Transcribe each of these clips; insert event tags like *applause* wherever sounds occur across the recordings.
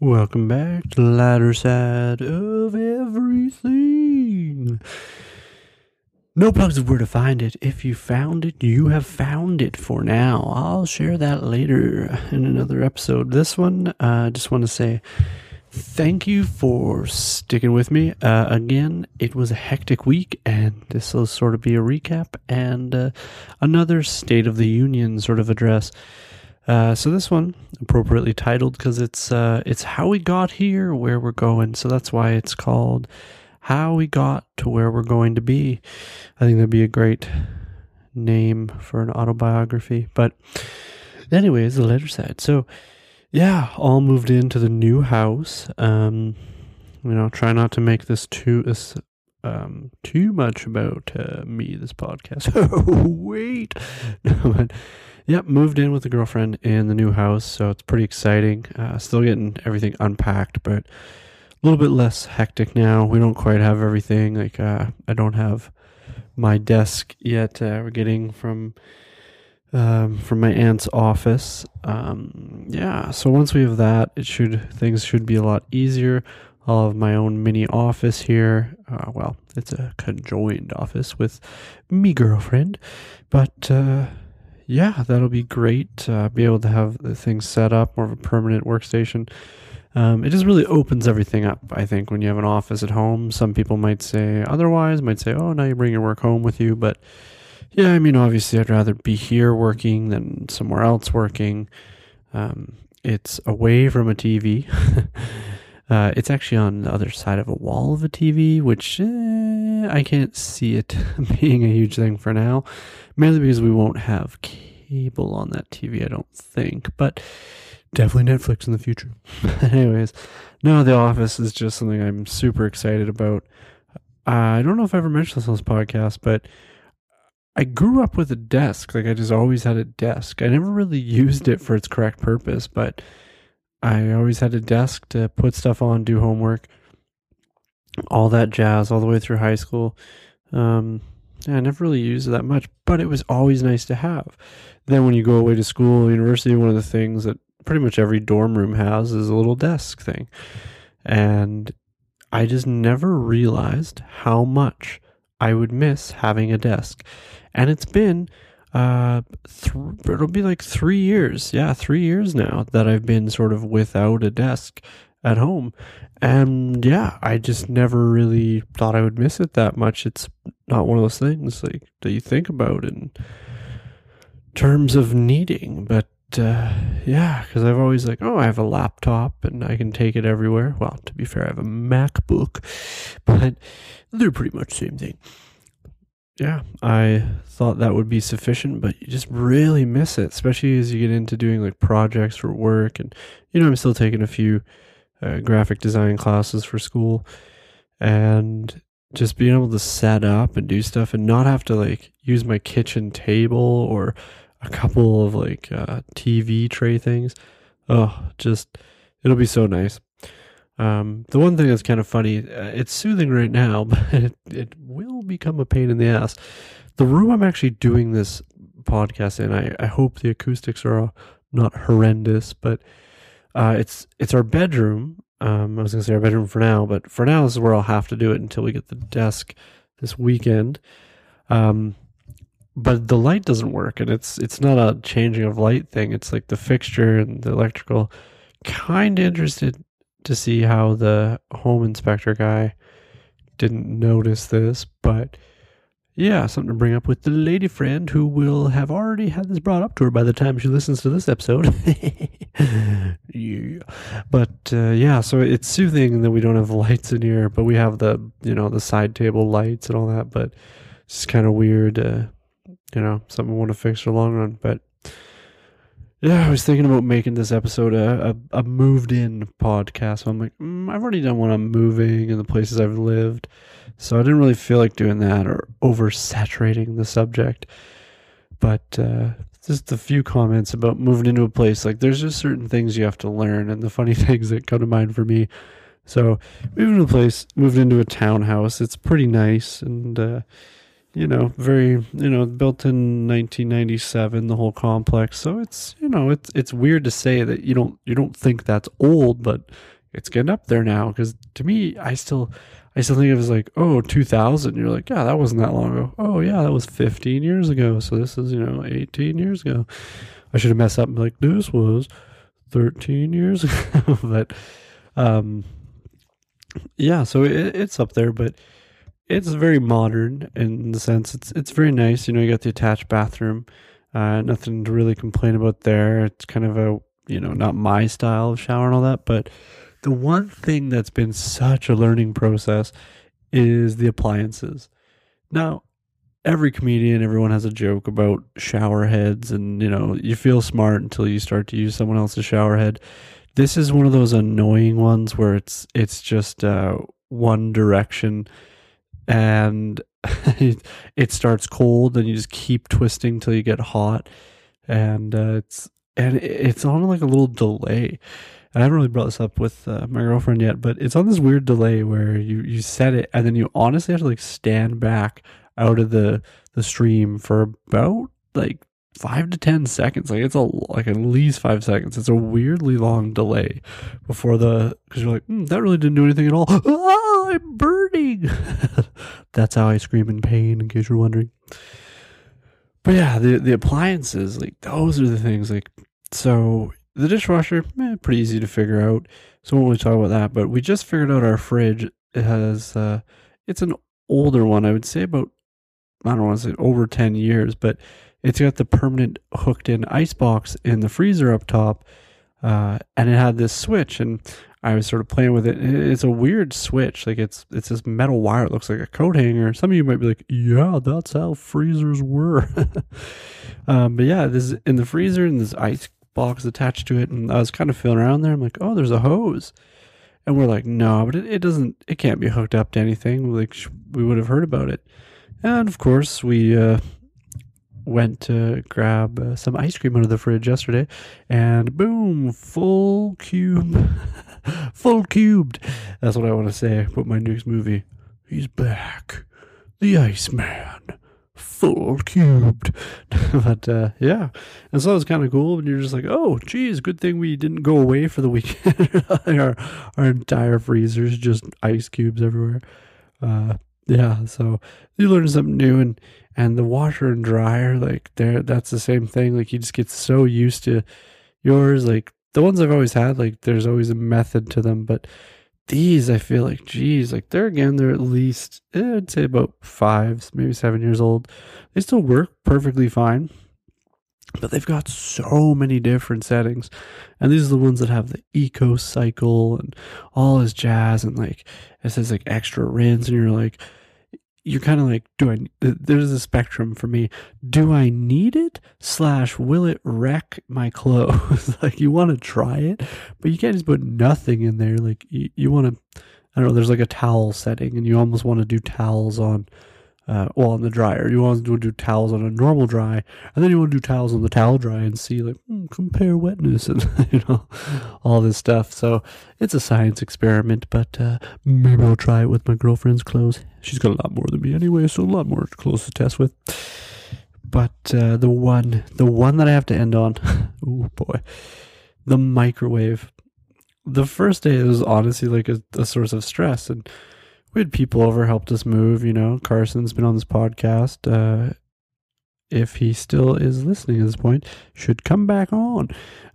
Welcome back to the lighter side of everything. No plugs of where to find it. If you found it, you have found it for now. I'll share that later in another episode. This one, I uh, just want to say thank you for sticking with me. Uh, again, it was a hectic week, and this will sort of be a recap and uh, another State of the Union sort of address. Uh, so this one appropriately titled because it's uh, it's how we got here, where we're going. So that's why it's called "How We Got to Where We're Going to Be." I think that'd be a great name for an autobiography. But anyways, the lighter side. So yeah, all moved into the new house. Um, you know, try not to make this too this um too much about uh, me. This podcast. *laughs* oh wait, *laughs* no, but Yep, moved in with a girlfriend in the new house, so it's pretty exciting. Uh, still getting everything unpacked, but a little bit less hectic now. We don't quite have everything. Like, uh, I don't have my desk yet. Uh, we're getting from um, from my aunt's office. Um, yeah, so once we have that, it should things should be a lot easier. I'll have my own mini office here. Uh, well, it's a conjoined office with me girlfriend, but uh, yeah, that'll be great. Uh, be able to have the things set up, more of a permanent workstation. Um, it just really opens everything up. I think when you have an office at home, some people might say otherwise, might say, "Oh, now you bring your work home with you." But yeah, I mean, obviously, I'd rather be here working than somewhere else working. Um, it's away from a TV. *laughs* uh, it's actually on the other side of a wall of a TV, which eh, I can't see it *laughs* being a huge thing for now mainly because we won't have cable on that TV, I don't think, but definitely Netflix in the future. *laughs* Anyways, no, The Office is just something I'm super excited about. Uh, I don't know if I ever mentioned this on this podcast, but I grew up with a desk. Like I just always had a desk. I never really *laughs* used it for its correct purpose, but I always had a desk to put stuff on, do homework, all that jazz, all the way through high school. Um, I never really used it that much, but it was always nice to have. Then when you go away to school, university, one of the things that pretty much every dorm room has is a little desk thing. And I just never realized how much I would miss having a desk. And it's been uh th- it'll be like 3 years. Yeah, 3 years now that I've been sort of without a desk at home. And yeah, I just never really thought I would miss it that much. It's not one of those things like that you think about in terms of needing, but uh, yeah, because I've always like, oh, I have a laptop and I can take it everywhere. Well, to be fair, I have a MacBook, *laughs* but they're pretty much the same thing. Yeah, I thought that would be sufficient, but you just really miss it, especially as you get into doing like projects for work. And, you know, I'm still taking a few uh, graphic design classes for school and just being able to set up and do stuff and not have to like use my kitchen table or a couple of like uh, TV tray things. Oh, just it'll be so nice. Um, the one thing that's kind of funny, uh, it's soothing right now, *laughs* but it, it will become a pain in the ass. The room I'm actually doing this podcast in, I, I hope the acoustics are not horrendous, but uh, it's it's our bedroom. Um, I was gonna say our bedroom for now, but for now this is where I'll have to do it until we get the desk this weekend. Um, but the light doesn't work, and it's it's not a changing of light thing. It's like the fixture and the electrical. Kind of interested to see how the home inspector guy didn't notice this, but yeah, something to bring up with the lady friend who will have already had this brought up to her by the time she listens to this episode. *laughs* yeah. But uh, yeah, so it's soothing that we don't have lights in here, but we have the, you know, the side table lights and all that, but it's kind of weird, uh, you know, something we want to fix for the long run. But yeah, I was thinking about making this episode a, a, a moved in podcast. So I'm like, mm, I've already done one on moving and the places I've lived. So I didn't really feel like doing that or oversaturating the subject. But uh, just a few comments about moving into a place. Like, there's just certain things you have to learn, and the funny *laughs* things that come to mind for me. So, moving to a place, moved into a townhouse. It's pretty nice, and uh, you know, very, you know, built in 1997, the whole complex. So it's, you know, it's it's weird to say that you don't you don't think that's old, but it's getting up there now because to me, I still I still think of it as like, oh, 2000. You're like, yeah, that wasn't that long ago. Oh, yeah, that was 15 years ago. So this is, you know, 18 years ago. I should have messed up and like, this was 13 years *laughs* ago. but, um, yeah, so it, it's up there, but it's very modern in the sense it's it's very nice. You know, you got the attached bathroom. Uh, nothing to really complain about there. It's kind of a you know not my style of shower and all that, but the one thing that's been such a learning process is the appliances. Now, every comedian, everyone has a joke about shower heads, and you know, you feel smart until you start to use someone else's shower head. This is one of those annoying ones where it's it's just uh, one direction, and *laughs* it starts cold, and you just keep twisting till you get hot, and uh, it's and it's on like a little delay And I haven't really brought this up with uh, my girlfriend yet, but it's on this weird delay where you you set it and then you honestly have to like stand back out of the the stream for about like five to ten seconds. Like it's a like at least five seconds. It's a weirdly long delay before the because you're like mm, that really didn't do anything at all. Oh, *gasps* I'm burning. *laughs* That's how I scream in pain. In case you're wondering. But yeah, the the appliances like those are the things like so the dishwasher, eh, pretty easy to figure out. So we won't really talk about that. But we just figured out our fridge. It has, uh, it's an older one. I would say about, I don't want to say over 10 years, but it's got the permanent hooked in ice box in the freezer up top. Uh, and it had this switch and I was sort of playing with it. It's a weird switch. Like it's, it's this metal wire. It looks like a coat hanger. Some of you might be like, yeah, that's how freezers were. *laughs* um, but yeah, this is in the freezer and this ice box attached to it. And I was kind of feeling around there. I'm like, oh, there's a hose. And we're like, no, but it, it doesn't, it can't be hooked up to anything. Like, we would have heard about it. And of course, we uh, went to grab uh, some ice cream out of the fridge yesterday. And boom, full cube. *laughs* full cubed. That's what I want to say about my next movie. He's back. The Iceman full cubed. *laughs* but uh, yeah, and so it was kind of cool. And you're just like, oh, geez, good thing we didn't go away for the weekend. *laughs* our our entire freezers just ice cubes everywhere. Uh, yeah, so you learn something new, and and the washer and dryer, like there, that's the same thing. Like you just get so used to yours. Like the ones I've always had, like there's always a method to them, but these, I feel like, geez, like they're again, they're at least, eh, I'd say about five, maybe seven years old. They still work perfectly fine, but they've got so many different settings. And these are the ones that have the eco cycle and all this jazz, and like it says like extra rinse, and you're like, you're kind of like, do I? There's a spectrum for me. Do I need it? Slash, will it wreck my clothes? *laughs* like, you want to try it, but you can't just put nothing in there. Like, you, you want to. I don't know. There's like a towel setting, and you almost want to do towels on uh, well, on the dryer. You want to do towels on a normal dry, and then you want to do towels on the towel dry and see like hmm, compare wetness and *laughs* you know all this stuff. So it's a science experiment, but uh, maybe I'll try it with my girlfriend's clothes. She's got a lot more than me anyway, so a lot more clothes to test with. But uh, the one, the one that I have to end on, *laughs* oh boy, the microwave. The first day was honestly like a, a source of stress and we had people over helped us move. You know, Carson's been on this podcast. Uh, if he still is listening at this point, should come back on.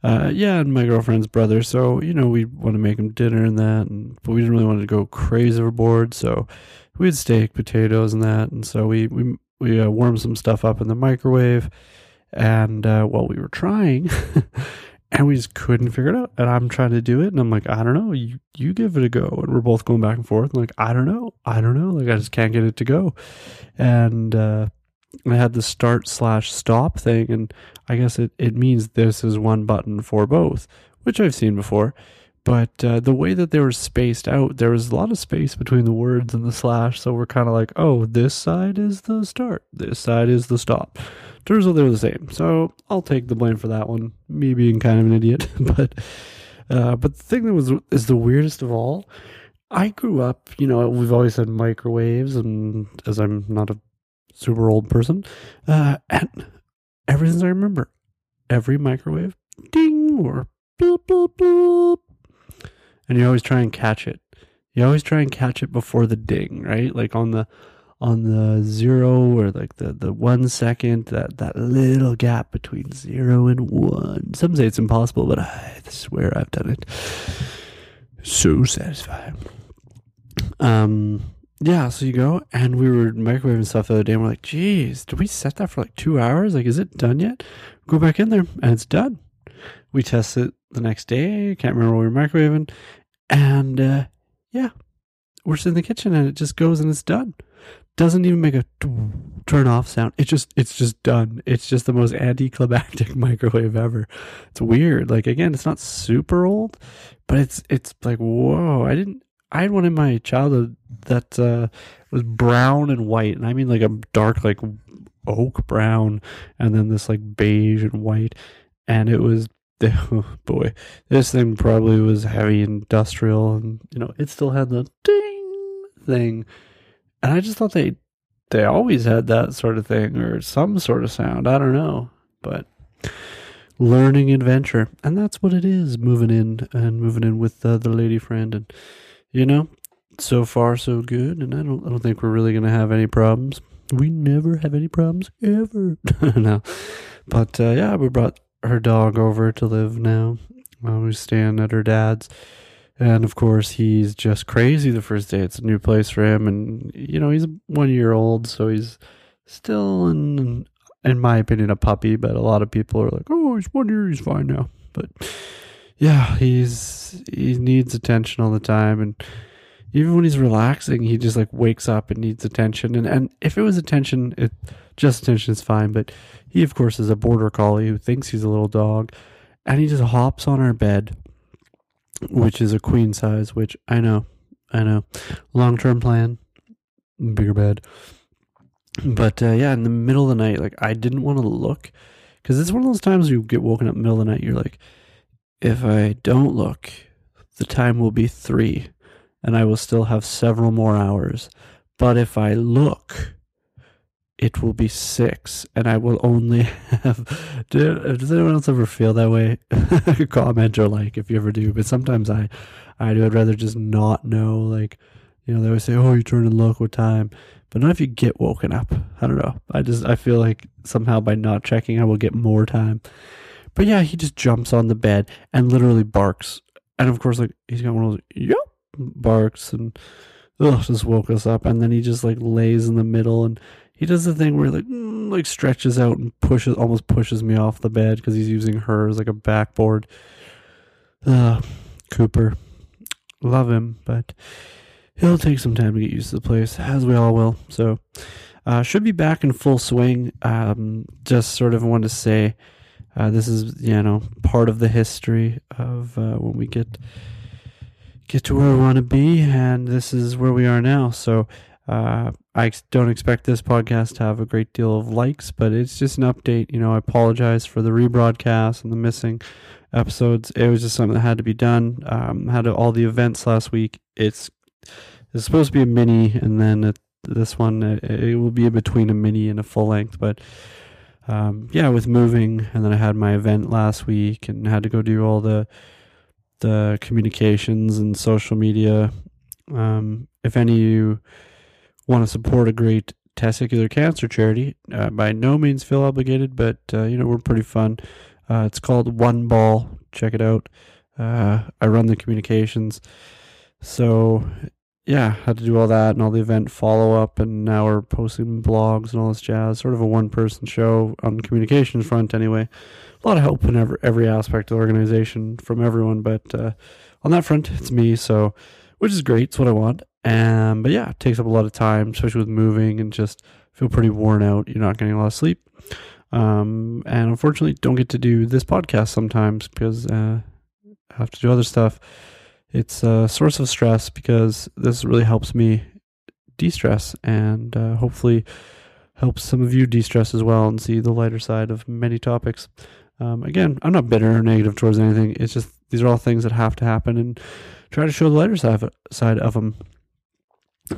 Uh, yeah, and my girlfriend's brother. So you know, we want to make him dinner and that, and, but we didn't really want to go crazy overboard. So we had steak, potatoes, and that, and so we we we uh, warmed some stuff up in the microwave. And uh, while we were trying, *laughs* and we just couldn't figure it out. And I'm trying to do it, and I'm like, I don't know, you you give it a go. And we're both going back and forth. Like, I don't know, I don't know, like I just can't get it to go. And uh, I had the start slash stop thing, and I guess it it means this is one button for both, which I've seen before. But uh, the way that they were spaced out, there was a lot of space between the words and the slash. So we're kind of like, oh, this side is the start, this side is the stop. Turns out they were the same. So I'll take the blame for that one. Me being kind of an idiot. *laughs* but uh, but the thing that was is the weirdest of all. I grew up, you know, we've always had microwaves, and as I'm not a super old person. Uh, and ever since I remember, every microwave, ding or bloop, bloop, bloop. And you always try and catch it. You always try and catch it before the ding, right? Like on the on the zero or like the, the one second, that, that little gap between zero and one. Some say it's impossible, but I swear I've done it. So satisfying. Um, yeah, so you go and we were microwaving stuff the other day and we're like, geez, did we set that for like two hours? Like, is it done yet? Go back in there and it's done. We test it the next day. Can't remember what we were microwaving. And uh, yeah, we're in the kitchen and it just goes and it's done doesn't even make a turn off sound. It just it's just done. It's just the most anticlimactic *laughs* microwave ever. It's weird. Like again, it's not super old, but it's it's like whoa. I didn't. I had one in my childhood that uh, was brown and white, and I mean like a dark like oak brown, and then this like beige and white, and it was. *laughs* Oh boy, this thing probably was heavy industrial, and you know it still had the ding thing and I just thought they they always had that sort of thing or some sort of sound. I don't know, but learning adventure, and that's what it is. Moving in and moving in with the lady friend, and you know, so far so good. And I don't I don't think we're really gonna have any problems. We never have any problems ever. *laughs* no, but uh, yeah, we brought her dog over to live now. Uh, we staying at her dad's and of course, he's just crazy the first day. It's a new place for him. And, you know, he's one year old, so he's still, in, in my opinion, a puppy. But a lot of people are like, oh, he's one year, he's fine now. But yeah, he's he needs attention all the time. And even when he's relaxing, he just like wakes up and needs attention. And, and if it was attention, it just attention is fine. But he, of course, is a border collie who thinks he's a little dog. And he just hops on our bed which is a queen size, which I know, I know. Long term plan, bigger bed. But uh, yeah, in the middle of the night, like I didn't want to look because it's one of those times you get woken up middle of the night. You're like, if I don't look, the time will be three, and I will still have several more hours. But if I look, it will be six, and I will only have. *laughs* does anyone else ever feel that way? *laughs* Comment or like if you ever do. But sometimes I, I do. I'd rather just not know. Like, you know, they always say, "Oh, you turn and local time," but not if you get woken up. I don't know. I just I feel like somehow by not checking, I will get more time. But yeah, he just jumps on the bed and literally barks, and of course, like he's got one of those yep barks and ugh, just woke us up, and then he just like lays in the middle and he does the thing where he like mm, like stretches out and pushes almost pushes me off the bed because he's using her as like a backboard. Uh, Cooper, love him, but he'll take some time to get used to the place, as we all will. So, uh, should be back in full swing. Um, just sort of want to say, uh, this is you know part of the history of uh, when we get get to where we want to be, and this is where we are now. So. I don't expect this podcast to have a great deal of likes, but it's just an update. You know, I apologize for the rebroadcast and the missing episodes. It was just something that had to be done. Um, had all the events last week. It's it's supposed to be a mini, and then it, this one it, it, will be between a mini and a full length. But um, yeah, with moving, and then I had my event last week, and had to go do all the the communications and social media. Um, if any of you want to support a great testicular cancer charity, uh, by no means feel obligated, but uh, you know we're pretty fun. Uh, it's called One Ball. Check it out. Uh, I run the communications, so yeah, had to do all that and all the event follow up, and now we're posting blogs and all this jazz. Sort of a one person show on communications front, anyway. A lot of help in every every aspect of the organization from everyone, but uh, on that front, it's me. So, which is great. It's what I want. Um, but yeah, it takes up a lot of time, especially with moving and just feel pretty worn out. You're not getting a lot of sleep. Um, and unfortunately, don't get to do this podcast sometimes because uh, I have to do other stuff. It's a source of stress because this really helps me de stress and uh, hopefully helps some of you de stress as well and see the lighter side of many topics. Um, again, I'm not bitter or negative towards anything. It's just these are all things that have to happen and try to show the lighter side of, side of them.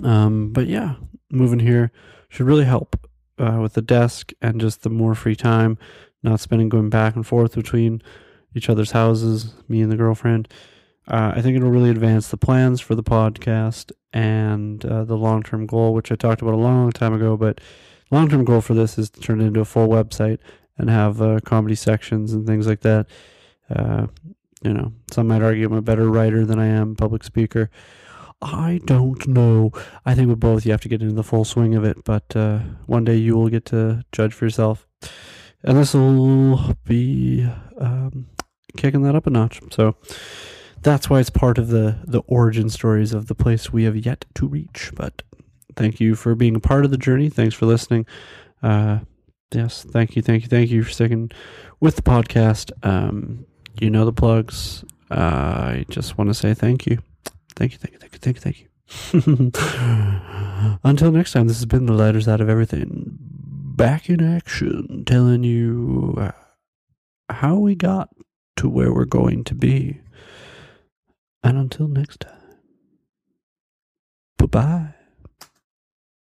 Um, but yeah, moving here should really help. uh, with the desk and just the more free time, not spending going back and forth between each other's houses, me and the girlfriend. Uh, I think it'll really advance the plans for the podcast and uh, the long term goal, which I talked about a long time ago. But long term goal for this is to turn it into a full website and have uh, comedy sections and things like that. Uh, you know, some might argue I'm a better writer than I am public speaker. I don't know. I think with both, you have to get into the full swing of it. But uh, one day you will get to judge for yourself, and this will be um, kicking that up a notch. So that's why it's part of the the origin stories of the place we have yet to reach. But thank you for being a part of the journey. Thanks for listening. Uh, yes, thank you, thank you, thank you for sticking with the podcast. Um, you know the plugs. Uh, I just want to say thank you. Thank you, thank you, thank you, thank you, thank you. *laughs* Until next time, this has been the lighter side of everything. Back in action, telling you uh, how we got to where we're going to be. And until next time, bye bye.